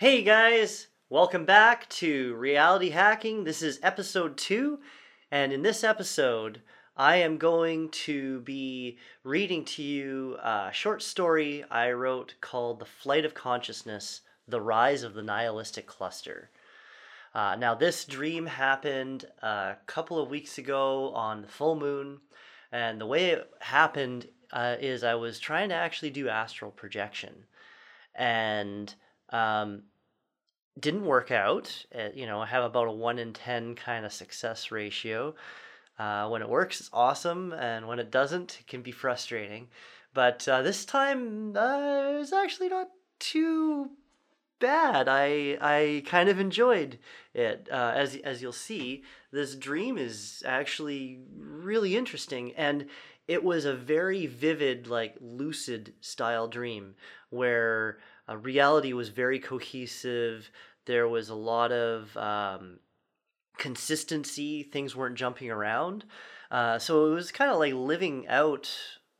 Hey guys, welcome back to Reality Hacking. This is episode two, and in this episode, I am going to be reading to you a short story I wrote called The Flight of Consciousness The Rise of the Nihilistic Cluster. Uh, now, this dream happened a couple of weeks ago on the full moon, and the way it happened uh, is I was trying to actually do astral projection. And um, didn't work out. Uh, you know, I have about a one in ten kind of success ratio. Uh, when it works, it's awesome, and when it doesn't, it can be frustrating. But uh, this time, uh, it was actually not too bad. I I kind of enjoyed it. Uh, as as you'll see, this dream is actually really interesting, and it was a very vivid, like lucid style dream where uh, reality was very cohesive. There was a lot of um, consistency. Things weren't jumping around. Uh, so it was kind of like living out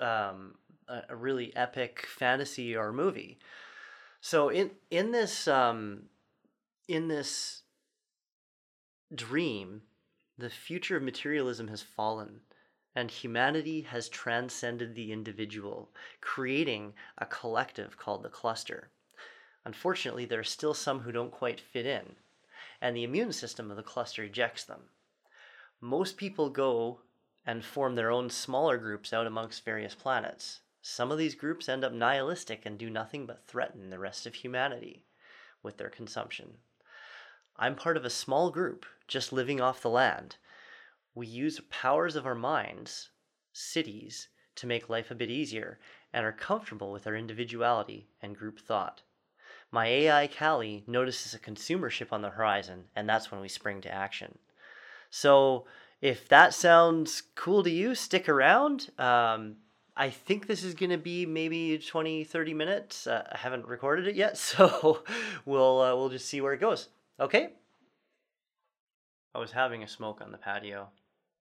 um, a, a, really epic fantasy or movie. So in in this um, in this dream, the future of materialism has fallen and humanity has transcended the individual, creating a collective called the cluster. Unfortunately, there are still some who don't quite fit in, and the immune system of the cluster ejects them. Most people go and form their own smaller groups out amongst various planets. Some of these groups end up nihilistic and do nothing but threaten the rest of humanity with their consumption. I'm part of a small group just living off the land. We use powers of our minds, siddhis, to make life a bit easier and are comfortable with our individuality and group thought. My AI Callie notices a consumer ship on the horizon, and that's when we spring to action. So, if that sounds cool to you, stick around. Um, I think this is going to be maybe 20, 30 minutes. Uh, I haven't recorded it yet, so we'll uh, we'll just see where it goes. Okay? I was having a smoke on the patio.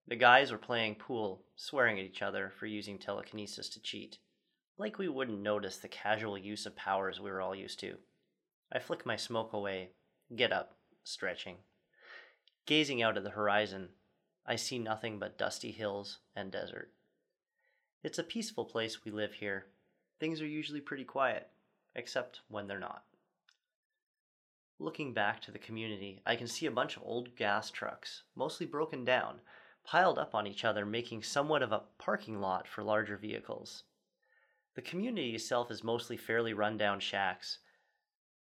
The guys were playing pool, swearing at each other for using telekinesis to cheat. Like we wouldn't notice the casual use of powers we were all used to. I flick my smoke away, get up, stretching. Gazing out at the horizon, I see nothing but dusty hills and desert. It's a peaceful place we live here. Things are usually pretty quiet, except when they're not. Looking back to the community, I can see a bunch of old gas trucks, mostly broken down, piled up on each other, making somewhat of a parking lot for larger vehicles. The community itself is mostly fairly run down shacks,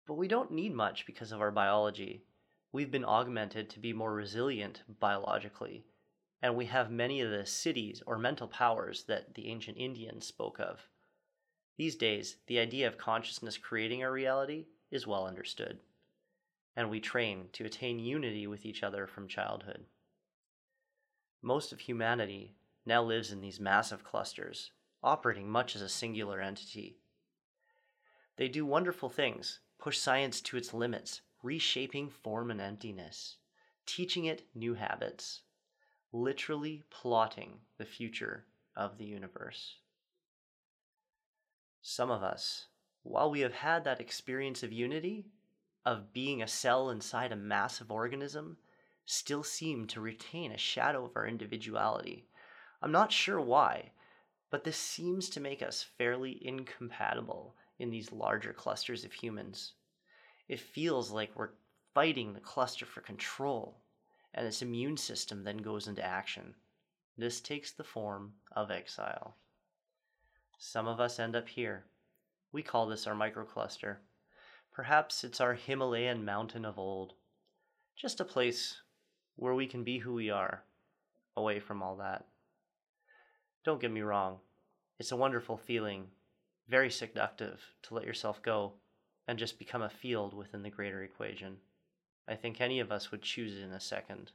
but we don't need much because of our biology. We've been augmented to be more resilient biologically, and we have many of the siddhis or mental powers that the ancient Indians spoke of. These days, the idea of consciousness creating our reality is well understood, and we train to attain unity with each other from childhood. Most of humanity now lives in these massive clusters, operating much as a singular entity. They do wonderful things, push science to its limits, reshaping form and emptiness, teaching it new habits, literally plotting the future of the universe. Some of us, while we have had that experience of unity, of being a cell inside a massive organism, still seem to retain a shadow of our individuality. I'm not sure why, but this seems to make us fairly incompatible in these larger clusters of humans. It feels like we're fighting the cluster for control, and its immune system then goes into action. This takes the form of exile. Some of us end up here. We call this our microcluster. Perhaps it's our Himalayan mountain of old. Just a place where we can be who we are, away from all that. Don't get me wrong, it's a wonderful feeling very seductive to let yourself go and just become a field within the greater equation. I think any of us would choose it in a second.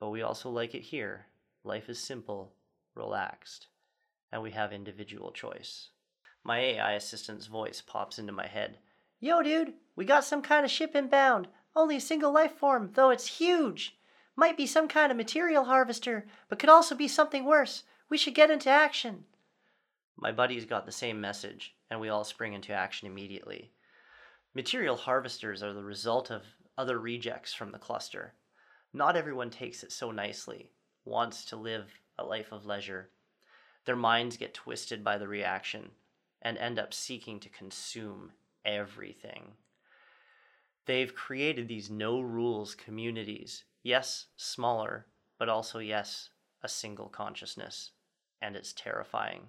But we also like it here. Life is simple, relaxed, and we have individual choice. My AI assistant's voice pops into my head. Yo, dude, we got some kind of ship inbound. Only a single life form, though it's huge. Might be some kind of material harvester, but could also be something worse. We should get into action. My buddies got the same message, and we all spring into action immediately. Material harvesters are the result of other rejects from the cluster. Not everyone takes it so nicely, wants to live a life of leisure. Their minds get twisted by the reaction and end up seeking to consume everything. They've created these no rules communities. Yes, smaller, but also, yes, a single consciousness. And it's terrifying.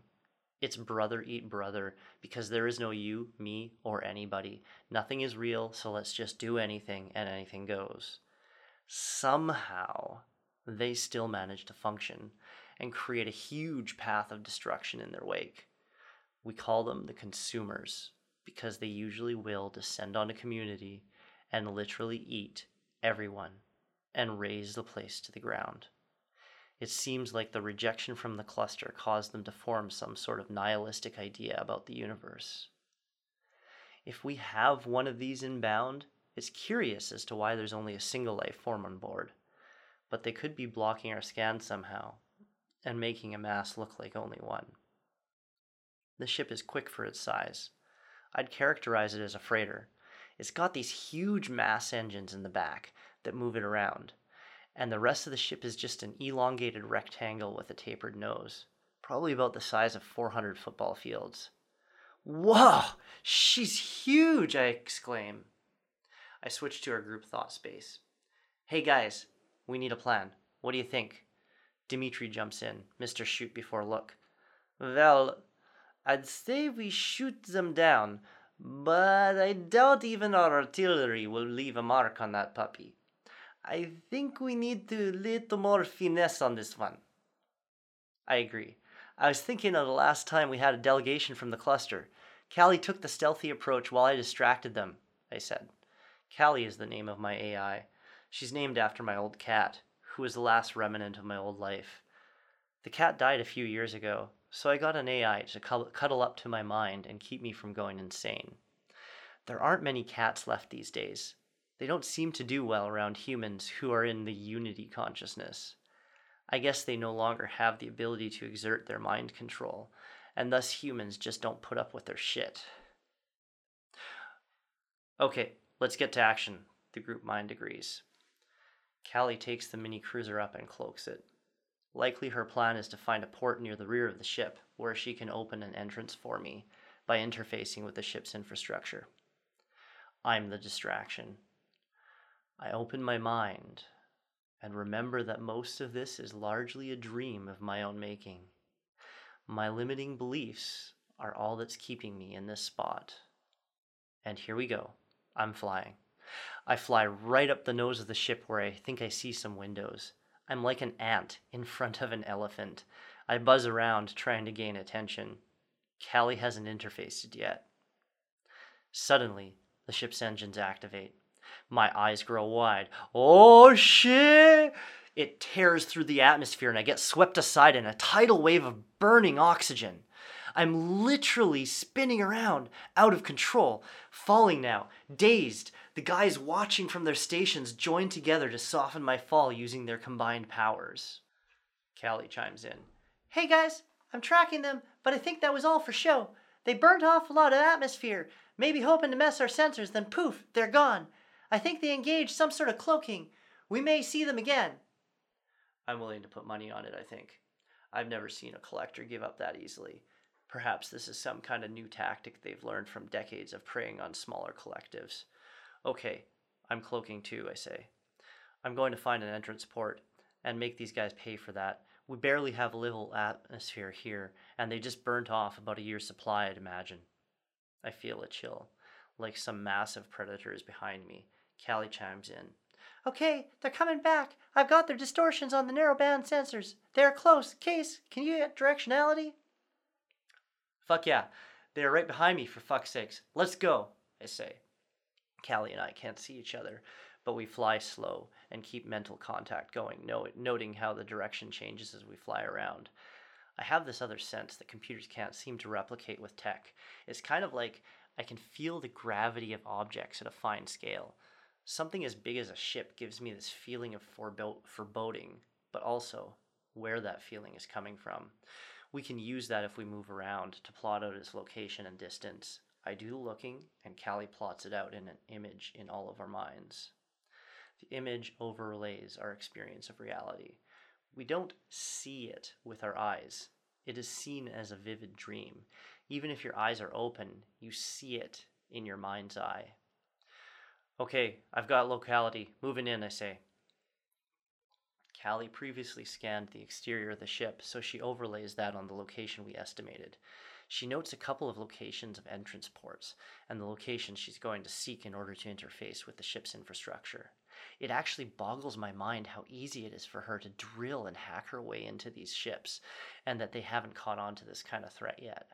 It's brother eat brother because there is no you, me, or anybody. Nothing is real, so let's just do anything and anything goes. Somehow, they still manage to function and create a huge path of destruction in their wake. We call them the consumers because they usually will descend on a community and literally eat everyone and raze the place to the ground. It seems like the rejection from the cluster caused them to form some sort of nihilistic idea about the universe. If we have one of these inbound, it's curious as to why there's only a single life form on board, but they could be blocking our scan somehow and making a mass look like only one. The ship is quick for its size. I'd characterize it as a freighter. It's got these huge mass engines in the back that move it around, and the rest of the ship is just an elongated rectangle with a tapered nose, probably about the size of 400 football fields. Whoa, she's huge, I exclaim. I switch to our group thought space. Hey guys, we need a plan. What do you think? Dimitri jumps in, Mr. Shoot before look. Well, I'd say we shoot them down, but I doubt even our artillery will leave a mark on that puppy. I think we need to little more finesse on this one. I agree. I was thinking of the last time we had a delegation from the cluster. Callie took the stealthy approach while I distracted them, I said. Callie is the name of my AI. She's named after my old cat, who was the last remnant of my old life. The cat died a few years ago, so I got an AI to cuddle up to my mind and keep me from going insane. There aren't many cats left these days. They don't seem to do well around humans who are in the unity consciousness. I guess they no longer have the ability to exert their mind control, and thus humans just don't put up with their shit. Okay, let's get to action, the group mind agrees. Callie takes the mini cruiser up and cloaks it. Likely her plan is to find a port near the rear of the ship where she can open an entrance for me by interfacing with the ship's infrastructure. I'm the distraction. I open my mind and remember that most of this is largely a dream of my own making. My limiting beliefs are all that's keeping me in this spot. And here we go. I'm flying. I fly right up the nose of the ship where I think I see some windows. I'm like an ant in front of an elephant. I buzz around trying to gain attention. Callie hasn't interfaced yet. Suddenly, the ship's engines activate. My eyes grow wide. Oh shit! It tears through the atmosphere and I get swept aside in a tidal wave of burning oxygen. I'm literally spinning around, out of control, falling now, dazed. The guys watching from their stations join together to soften my fall using their combined powers. Callie chimes in. Hey guys, I'm tracking them, but I think that was all for show. They burnt off a lot of atmosphere, maybe hoping to mess our sensors, then poof, they're gone. I think they engaged some sort of cloaking. We may see them again. I'm willing to put money on it, I think. I've never seen a collector give up that easily. Perhaps this is some kind of new tactic they've learned from decades of preying on smaller collectives. Okay, I'm cloaking too, I say. I'm going to find an entrance port and make these guys pay for that. We barely have livable atmosphere here, and they just burnt off about a year's supply, I'd imagine. I feel a chill, like some massive predator is behind me. Callie chimes in. Okay, they're coming back. I've got their distortions on the narrowband sensors. They're close. Case, can you get directionality? Fuck yeah. They're right behind me, for fuck's sakes. Let's go, I say. Callie and I can't see each other, but we fly slow and keep mental contact going, noting how the direction changes as we fly around. I have this other sense that computers can't seem to replicate with tech. It's kind of like I can feel the gravity of objects at a fine scale. Something as big as a ship gives me this feeling of foreboding, but also where that feeling is coming from we can use that if we move around to plot out its location and distance. I do the looking, and Callie plots it out in an image in all of our minds. The image overlays our experience of reality. We don't see it with our eyes, it is seen as a vivid dream. Even if your eyes are open, you see it in your mind's eye. Okay, I've got locality. Moving in, I say. Callie previously scanned the exterior of the ship, so she overlays that on the location we estimated. She notes a couple of locations of entrance ports and the location she's going to seek in order to interface with the ship's infrastructure. It actually boggles my mind how easy it is for her to drill and hack her way into these ships, and that they haven't caught on to this kind of threat yet.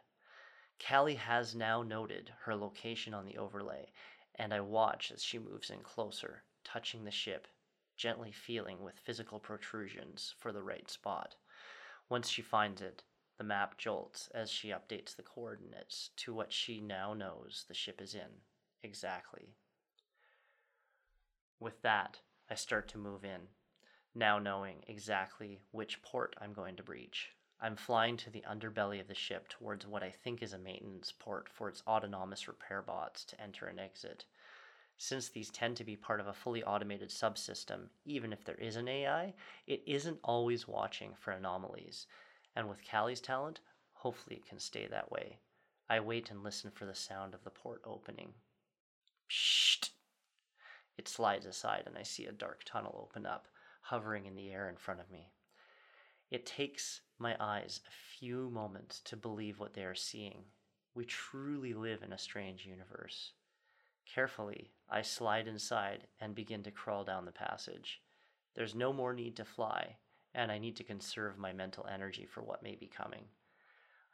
Callie has now noted her location on the overlay, and I watch as she moves in closer, touching the ship, gently feeling with physical protrusions for the right spot. Once she finds it, the map jolts as she updates the coordinates to what she now knows the ship is in. Exactly. With that, I start to move in, now knowing exactly which port I'm going to breach. I'm flying to the underbelly of the ship towards what I think is a maintenance port for its autonomous repair bots to enter and exit. Since these tend to be part of a fully automated subsystem, even if there is an AI, it isn't always watching for anomalies, and with Callie's talent, hopefully it can stay that way. I wait and listen for the sound of the port opening. Psst! It slides aside, and I see a dark tunnel open up, hovering in the air in front of me. It takes my eyes a few moments to believe what they are seeing. We truly live in a strange universe. Carefully, I slide inside and begin to crawl down the passage. There's no more need to fly and I need to conserve my mental energy for what may be coming.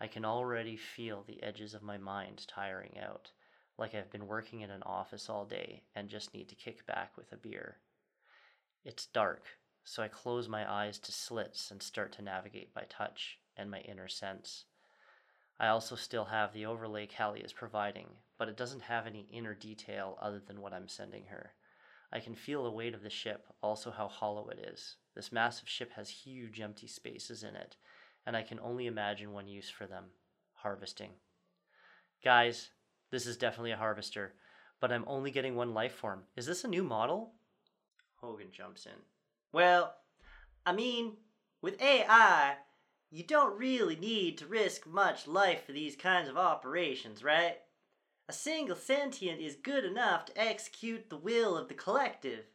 I can already feel the edges of my mind tiring out, like I've been working in an office all day and just need to kick back with a beer. It's dark, so I close my eyes to slits and start to navigate by touch and my inner sense. I also still have the overlay Callie is providing, but it doesn't have any inner detail other than what I'm sending her. I can feel the weight of the ship, also how hollow it is, this massive ship has huge empty spaces in it, and I can only imagine one use for them harvesting. Guys, this is definitely a harvester, but I'm only getting one life form. Is this a new model? Hogan jumps in. Well, I mean, with AI, you don't really need to risk much life for these kinds of operations, right? A single sentient is good enough to execute the will of the collective.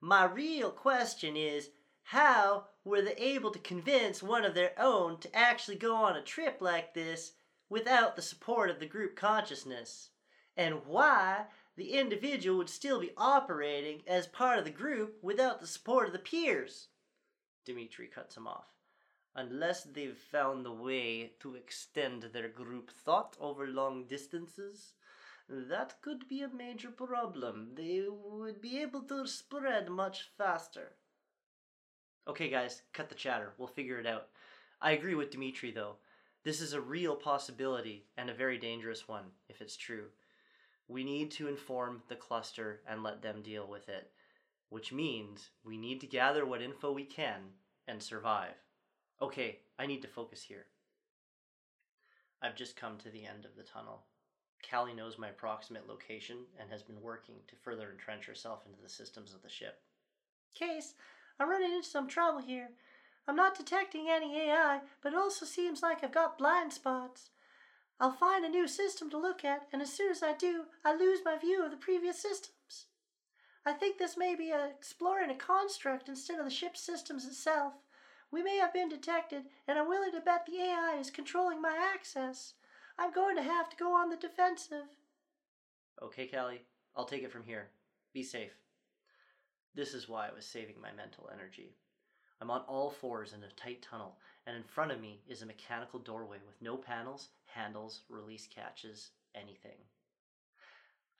My real question is how were they able to convince one of their own to actually go on a trip like this without the support of the group consciousness? And why the individual would still be operating as part of the group without the support of the peers? Dimitri cuts him off. Unless they've found a way to extend their group thought over long distances, that could be a major problem. They would be able to spread much faster. Okay, guys, cut the chatter. We'll figure it out. I agree with Dimitri, though. This is a real possibility and a very dangerous one, if it's true. We need to inform the cluster and let them deal with it, which means we need to gather what info we can and survive. Okay, I need to focus here. I've just come to the end of the tunnel. Callie knows my approximate location and has been working to further entrench herself into the systems of the ship. Case, I'm running into some trouble here. I'm not detecting any AI, but it also seems like I've got blind spots. I'll find a new system to look at, and as soon as I do, I lose my view of the previous systems. I think this may be a, exploring a construct instead of the ship's systems itself. We may have been detected, and I'm willing to bet the AI is controlling my access. I'm going to have to go on the defensive. Okay, Callie, I'll take it from here. Be safe. This is why I was saving my mental energy. I'm on all fours in a tight tunnel, and in front of me is a mechanical doorway with no panels, handles, release catches, anything.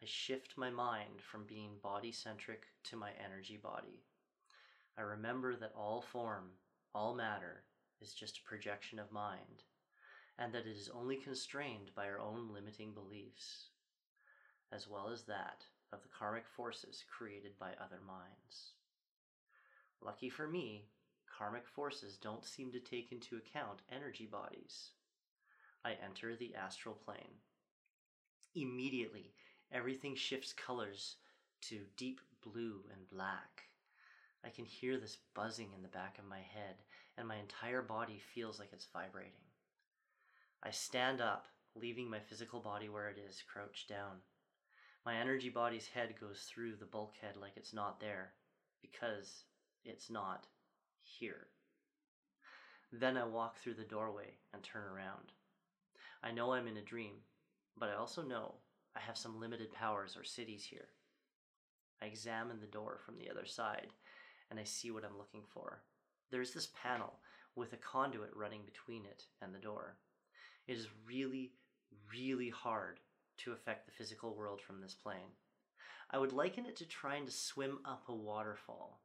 I shift my mind from being body centric to my energy body. I remember that all form, all matter, is just a projection of mind, and that it is only constrained by our own limiting beliefs, as well as that of the karmic forces created by other minds. Lucky for me, karmic forces don't seem to take into account energy bodies. I enter the astral plane. Immediately, everything shifts colors to deep blue and black. I can hear this buzzing in the back of my head, and my entire body feels like it's vibrating. I stand up, leaving my physical body where it is, crouched down. My energy body's head goes through the bulkhead like it's not there, because it's not here. Then I walk through the doorway and turn around. I know I'm in a dream, but I also know I have some limited powers or siddhis here. I examine the door from the other side and I see what I'm looking for. There's this panel with a conduit running between it and the door. It is really, really hard to affect the physical world from this plane. I would liken it to trying to swim up a waterfall.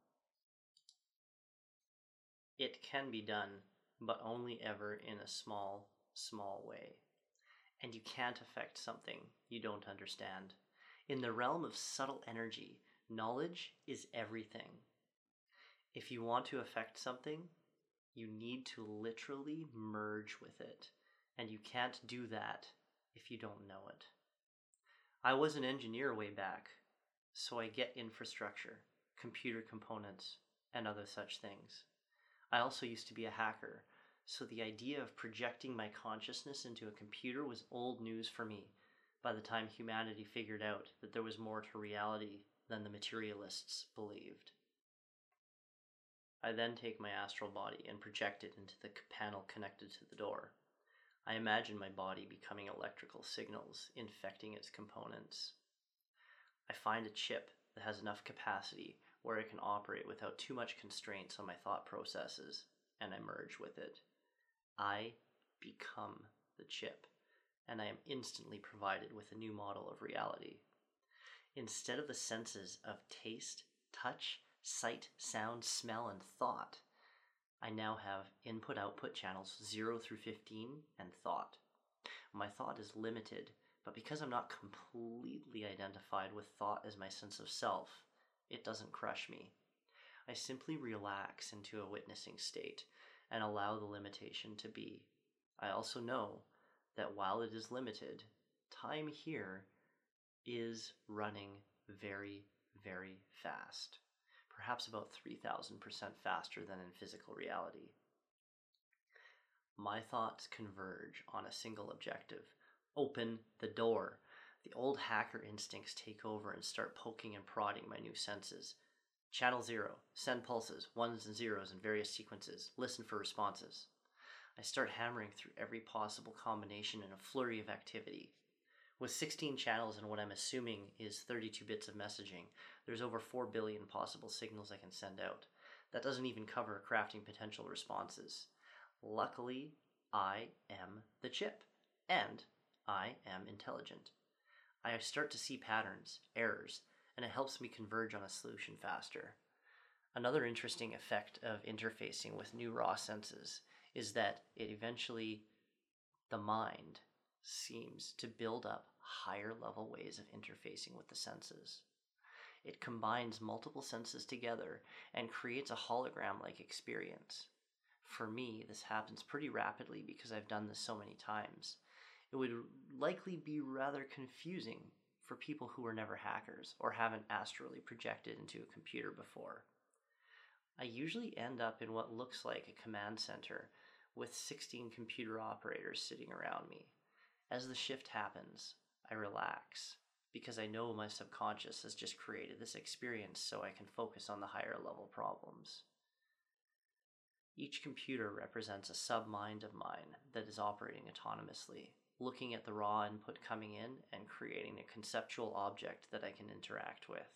It can be done, but only ever in a small, small way. And you can't affect something you don't understand. In the realm of subtle energy, knowledge is everything. If you want to affect something, you need to literally merge with it. And you can't do that if you don't know it. I was an engineer way back, so I get infrastructure, computer components, and other such things. I also used to be a hacker, so the idea of projecting my consciousness into a computer was old news for me by the time humanity figured out that there was more to reality than the materialists believed. I then take my astral body and project it into the panel connected to the door. I imagine my body becoming electrical signals, infecting its components. I find a chip that has enough capacity where I can operate without too much constraints on my thought processes, and I merge with it. I become the chip, and I am instantly provided with a new model of reality. Instead of the senses of taste, touch, sight, sound, smell, and thought, I now have input output channels 0 through 15 and thought. My thought is limited, but because I'm not completely identified with thought as my sense of self, it doesn't crush me. I simply relax into a witnessing state and allow the limitation to be. I also know that while it is limited, time here is running very, very fast perhaps about 3,000% faster than in physical reality. My thoughts converge on a single objective open the door. The old hacker instincts take over and start poking and prodding my new senses. Channel 0, send pulses, ones and zeros in various sequences, listen for responses. I start hammering through every possible combination in a flurry of activity. With 16 channels and what I'm assuming is 32 bits of messaging, there's over 4 billion possible signals I can send out. That doesn't even cover crafting potential responses. Luckily, I am the chip, and I am intelligent. I start to see patterns, errors, and it helps me converge on a solution faster. Another interesting effect of interfacing with new raw senses is that it eventually, the mind, seems to build up higher level ways of interfacing with the senses. It combines multiple senses together and creates a hologram like experience. For me, this happens pretty rapidly because I've done this so many times. It would likely be rather confusing for people who are never hackers or haven't astrally projected into a computer before. I usually end up in what looks like a command center with 16 computer operators sitting around me. As the shift happens, I relax because I know my subconscious has just created this experience so I can focus on the higher level problems. Each computer represents a submind of mine that is operating autonomously, looking at the raw input coming in and creating a conceptual object that I can interact with.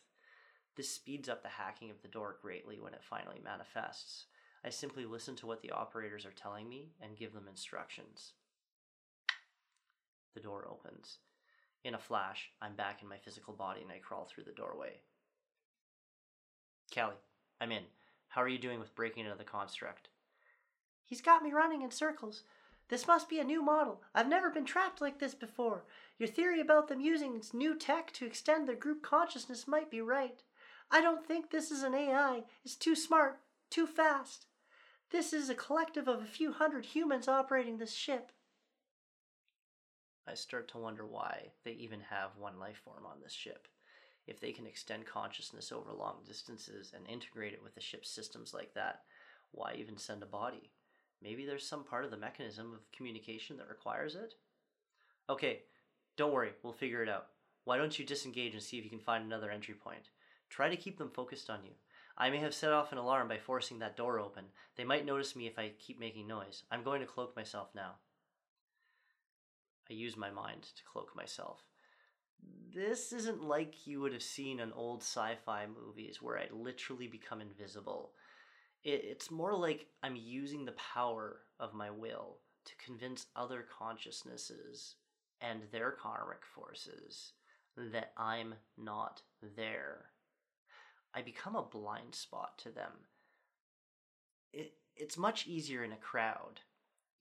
This speeds up the hacking of the door greatly when it finally manifests. I simply listen to what the operators are telling me and give them instructions. The door opens. In a flash, I'm back in my physical body and I crawl through the doorway. Callie, I'm in. How are you doing with breaking into the construct? He's got me running in circles. This must be a new model. I've never been trapped like this before. Your theory about them using new tech to extend their group consciousness might be right. I don't think this is an AI. It's too smart, too fast. This is a collective of a few hundred humans operating this ship. I start to wonder why they even have one life form on this ship. If they can extend consciousness over long distances and integrate it with the ship's systems like that, why even send a body? Maybe there's some part of the mechanism of communication that requires it? Okay, don't worry, we'll figure it out. Why don't you disengage and see if you can find another entry point? Try to keep them focused on you. I may have set off an alarm by forcing that door open. They might notice me if I keep making noise. I'm going to cloak myself now. I use my mind to cloak myself. This isn't like you would have seen in old sci fi movies where I literally become invisible. It's more like I'm using the power of my will to convince other consciousnesses and their karmic forces that I'm not there. I become a blind spot to them. It, it's much easier in a crowd.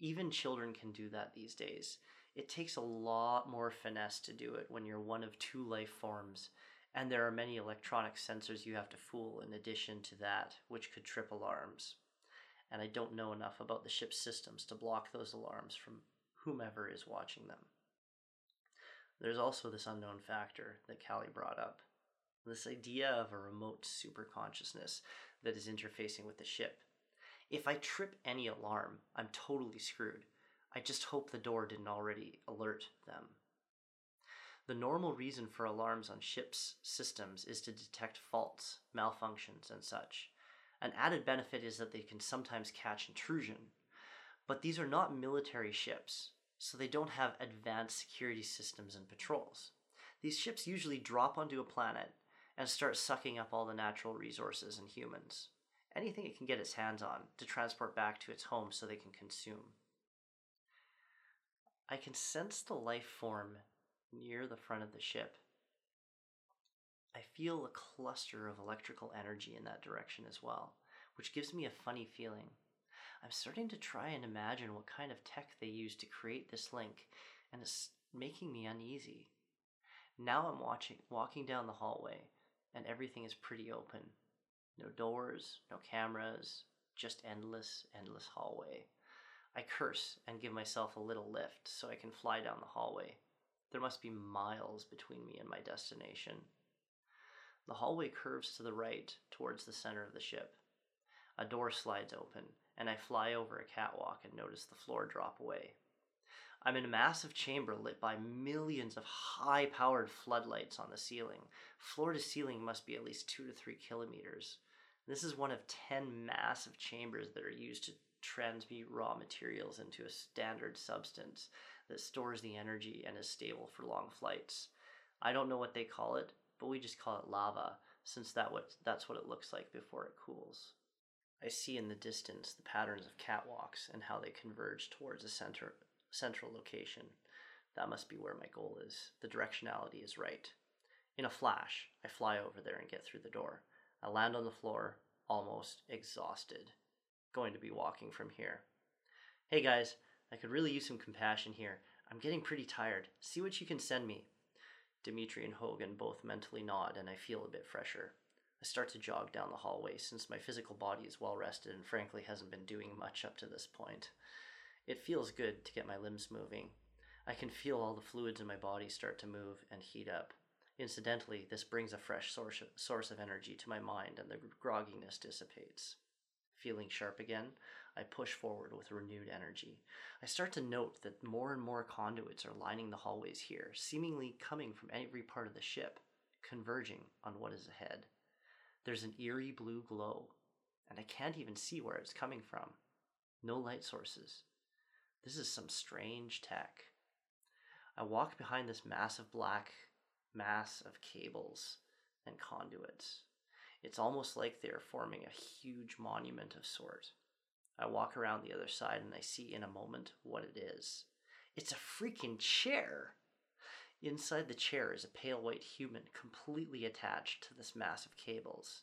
Even children can do that these days. It takes a lot more finesse to do it when you're one of two life forms, and there are many electronic sensors you have to fool in addition to that, which could trip alarms. And I don't know enough about the ship's systems to block those alarms from whomever is watching them. There's also this unknown factor that Callie brought up this idea of a remote superconsciousness that is interfacing with the ship. If I trip any alarm, I'm totally screwed. I just hope the door didn't already alert them. The normal reason for alarms on ships' systems is to detect faults, malfunctions, and such. An added benefit is that they can sometimes catch intrusion. But these are not military ships, so they don't have advanced security systems and patrols. These ships usually drop onto a planet and start sucking up all the natural resources and humans, anything it can get its hands on, to transport back to its home so they can consume. I can sense the life form near the front of the ship. I feel a cluster of electrical energy in that direction as well, which gives me a funny feeling. I'm starting to try and imagine what kind of tech they used to create this link, and it's making me uneasy. Now I'm watching, walking down the hallway, and everything is pretty open. No doors, no cameras, just endless, endless hallway. I curse and give myself a little lift so I can fly down the hallway. There must be miles between me and my destination. The hallway curves to the right towards the center of the ship. A door slides open, and I fly over a catwalk and notice the floor drop away. I'm in a massive chamber lit by millions of high powered floodlights on the ceiling. Floor to ceiling must be at least two to three kilometers. This is one of 10 massive chambers that are used to transmute raw materials into a standard substance that stores the energy and is stable for long flights. I don't know what they call it, but we just call it lava, since that what, that's what it looks like before it cools. I see in the distance the patterns of catwalks and how they converge towards a center central location. That must be where my goal is. The directionality is right. In a flash, I fly over there and get through the door. I land on the floor, almost exhausted. Going to be walking from here. Hey guys, I could really use some compassion here. I'm getting pretty tired. See what you can send me. Dimitri and Hogan both mentally nod, and I feel a bit fresher. I start to jog down the hallway since my physical body is well rested and frankly hasn't been doing much up to this point. It feels good to get my limbs moving. I can feel all the fluids in my body start to move and heat up. Incidentally, this brings a fresh source, source of energy to my mind and the grogginess dissipates. Feeling sharp again, I push forward with renewed energy. I start to note that more and more conduits are lining the hallways here, seemingly coming from every part of the ship, converging on what is ahead. There's an eerie blue glow, and I can't even see where it's coming from. No light sources, this is some strange tech. I walk behind this massive black mass of cables and conduits. It's almost like they're forming a huge monument of sort. I walk around the other side and I see in a moment what it is. It's a freaking chair! Inside the chair is a pale white human completely attached to this mass of cables.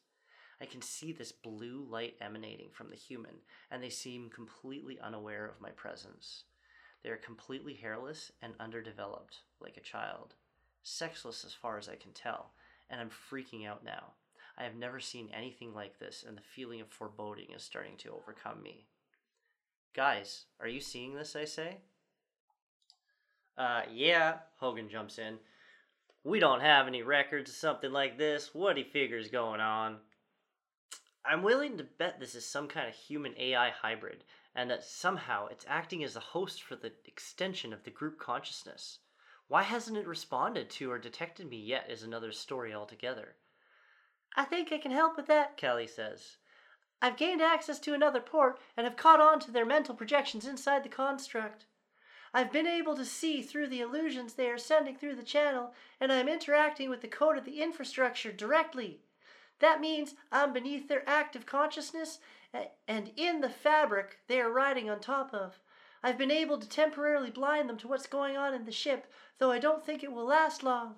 I can see this blue light emanating from the human, and they seem completely unaware of my presence. They are completely hairless and underdeveloped, like a child. Sexless as far as I can tell, and I'm freaking out now. I have never seen anything like this, and the feeling of foreboding is starting to overcome me. Guys, are you seeing this? I say. Uh, yeah, Hogan jumps in. We don't have any records of something like this. What do you figure is going on? I'm willing to bet this is some kind of human AI hybrid, and that somehow it's acting as a host for the extension of the group consciousness. Why hasn't it responded to or detected me yet is another story altogether. I think I can help with that, Kelly says. I've gained access to another port and have caught on to their mental projections inside the construct. I've been able to see through the illusions they are sending through the channel, and I am interacting with the code of the infrastructure directly. That means I'm beneath their active consciousness and in the fabric they are riding on top of. I've been able to temporarily blind them to what's going on in the ship, though I don't think it will last long.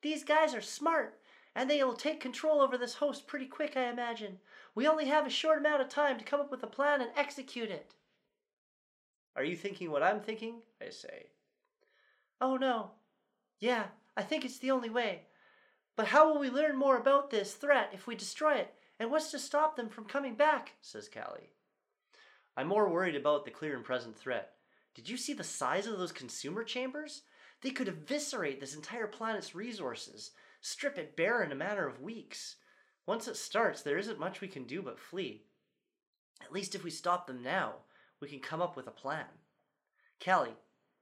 These guys are smart, and they will take control over this host pretty quick, I imagine. We only have a short amount of time to come up with a plan and execute it. Are you thinking what I'm thinking? I say. Oh no. Yeah, I think it's the only way. But how will we learn more about this threat if we destroy it? And what's to stop them from coming back? says Callie. I'm more worried about the clear and present threat. Did you see the size of those consumer chambers? They could eviscerate this entire planet's resources, strip it bare in a matter of weeks. Once it starts, there isn't much we can do but flee. At least if we stop them now, we can come up with a plan. Callie,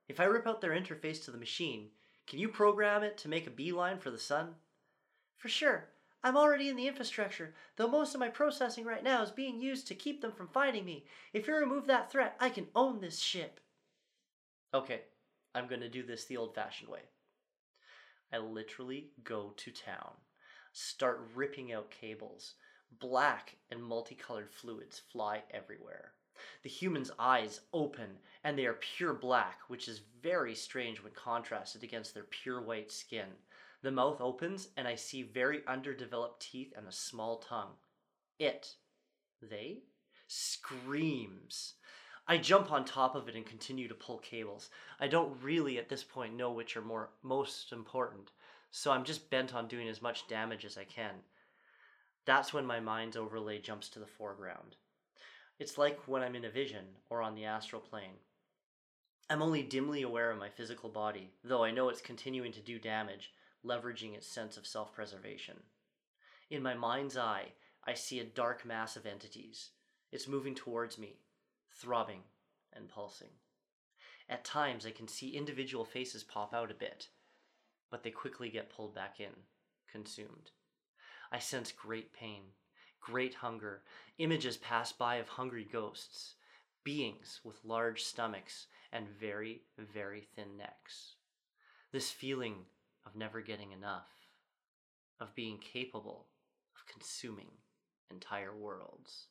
if I rip out their interface to the machine, can you program it to make a beeline for the sun? For sure. I'm already in the infrastructure, though most of my processing right now is being used to keep them from finding me. If you remove that threat, I can own this ship. Okay, I'm to do this the old fashioned way. I literally go to town, start ripping out cables. Black and multicolored fluids fly everywhere. The human's eyes open and they are pure black, which is very strange when contrasted against their pure white skin. The mouth opens, and I see very underdeveloped teeth and a small tongue. It, they, screams. I jump on top of it and continue to pull cables. I don't really at this point know which are more most important, so I'm just bent on doing as much damage as I can. That's when my mind's overlay jumps to the foreground. It's like when I'm in a vision or on the astral plane. I'm only dimly aware of my physical body, though I know it's continuing to do damage, leveraging its sense of self preservation. In my mind's eye, I see a dark mass of entities. It's moving towards me, throbbing and pulsing. At times, I can see individual faces pop out a bit, but they quickly get pulled back in, consumed. I sense great pain, great hunger. Images pass by of hungry ghosts, beings with large stomachs and very, very thin necks. This feeling of never getting enough, of being capable of consuming entire worlds,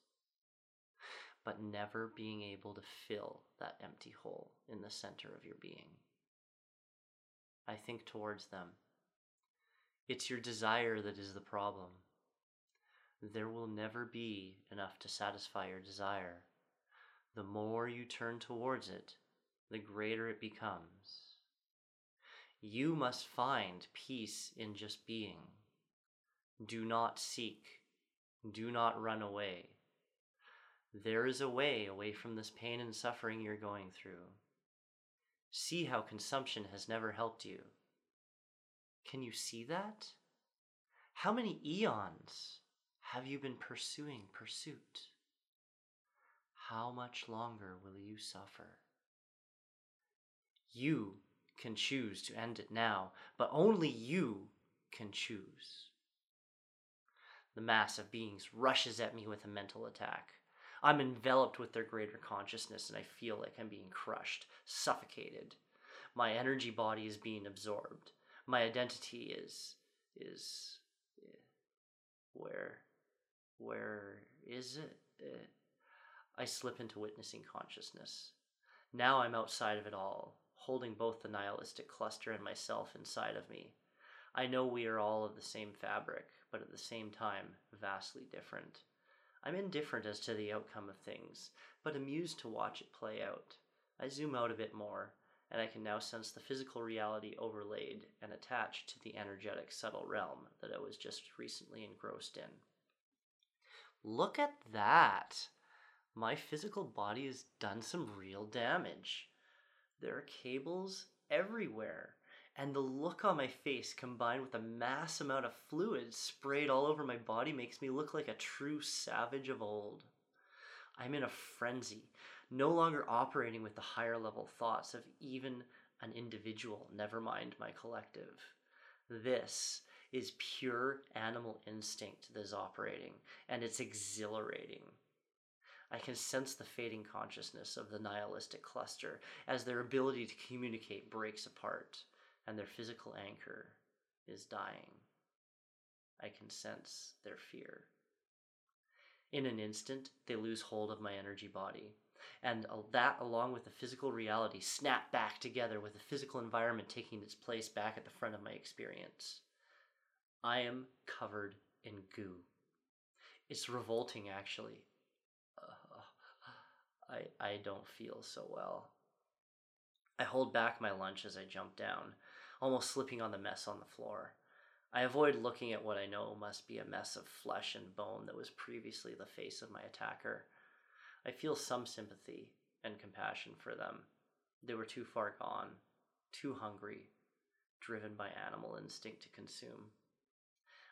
but never being able to fill that empty hole in the center of your being. I think towards them. It's your desire that is the problem. There will never be enough to satisfy your desire. The more you turn towards it, the greater it becomes. You must find peace in just being. Do not seek. Do not run away. There is a way away from this pain and suffering you're going through. See how consumption has never helped you. Can you see that? How many eons have you been pursuing pursuit? How much longer will you suffer? You can choose to end it now, but only you can choose. The mass of beings rushes at me with a mental attack. I'm enveloped with their greater consciousness and I feel like I'm being crushed, suffocated. My energy body is being absorbed. My identity is is eh, where where is it? I slip into witnessing consciousness. Now I'm outside of it all, holding both the nihilistic cluster and myself inside of me. I know we are all of the same fabric, but at the same time, vastly different. I'm indifferent as to the outcome of things, but amused to watch it play out. I zoom out a bit more, and I can now sense the physical reality overlaid and attached to the energetic subtle realm that I was just recently engrossed in. Look at that! My physical body has done some real damage. There are cables everywhere. And the look on my face combined with a mass amount of fluid sprayed all over my body makes me look like a true savage of old. I'm in a frenzy, no longer operating with the higher level thoughts of even an individual, never mind my collective. This is pure animal instinct that is operating, and it's exhilarating. I can sense the fading consciousness of the nihilistic cluster as their ability to communicate breaks apart and their physical anchor is dying. I can sense their fear. In an instant, they lose hold of my energy body, and that, along with the physical reality, snap back together with the physical environment taking its place back at the front of my experience. I am covered in goo. It's revolting, actually. Uh, I, I don't feel so well. I hold back my lunch as I jump down, almost slipping on the mess on the floor. I avoid looking at what I know must be a mess of flesh and bone that was previously the face of my attacker. I feel some sympathy and compassion for them. They were too far gone, too hungry, driven by animal instinct to consume.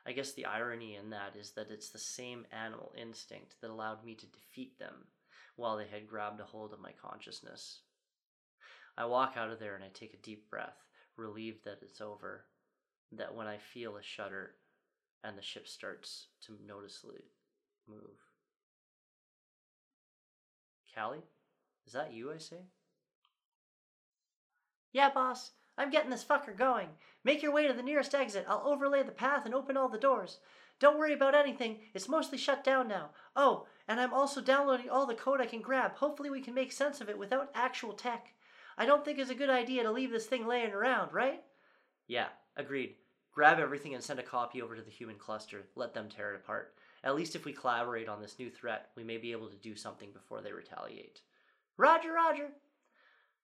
I guess the irony in that is that it's the same animal instinct that allowed me to defeat them while they had grabbed a hold of my consciousness. I walk out of there and I take a deep breath, relieved that it's over, that when I feel a shudder and the ship starts to noticeably move. Callie, is that you, I say? Yeah, boss. I'm getting this fucker going. Make your way to the nearest exit. I'll overlay the path and open all the doors. Don't worry about anything. It's mostly shut down now. Oh, and I'm also downloading all the code I can grab. Hopefully, we can make sense of it without actual tech. I don't think it's a good idea to leave this thing laying around, right? Yeah, agreed. Grab everything and send a copy over to the human cluster. Let them tear it apart. At least if we collaborate on this new threat, we may be able to do something before they retaliate. Roger, roger.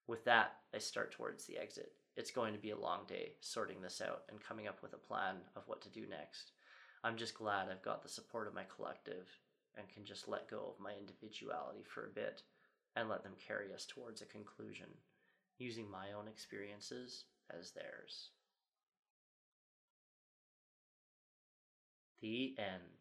With that, I start towards the exit. It's going to be a long day sorting this out and coming up with a plan of what to do next. I'm just glad I've got the support of my collective and can just let go of my individuality for a bit and let them carry us towards a conclusion using my own experiences as theirs. The end.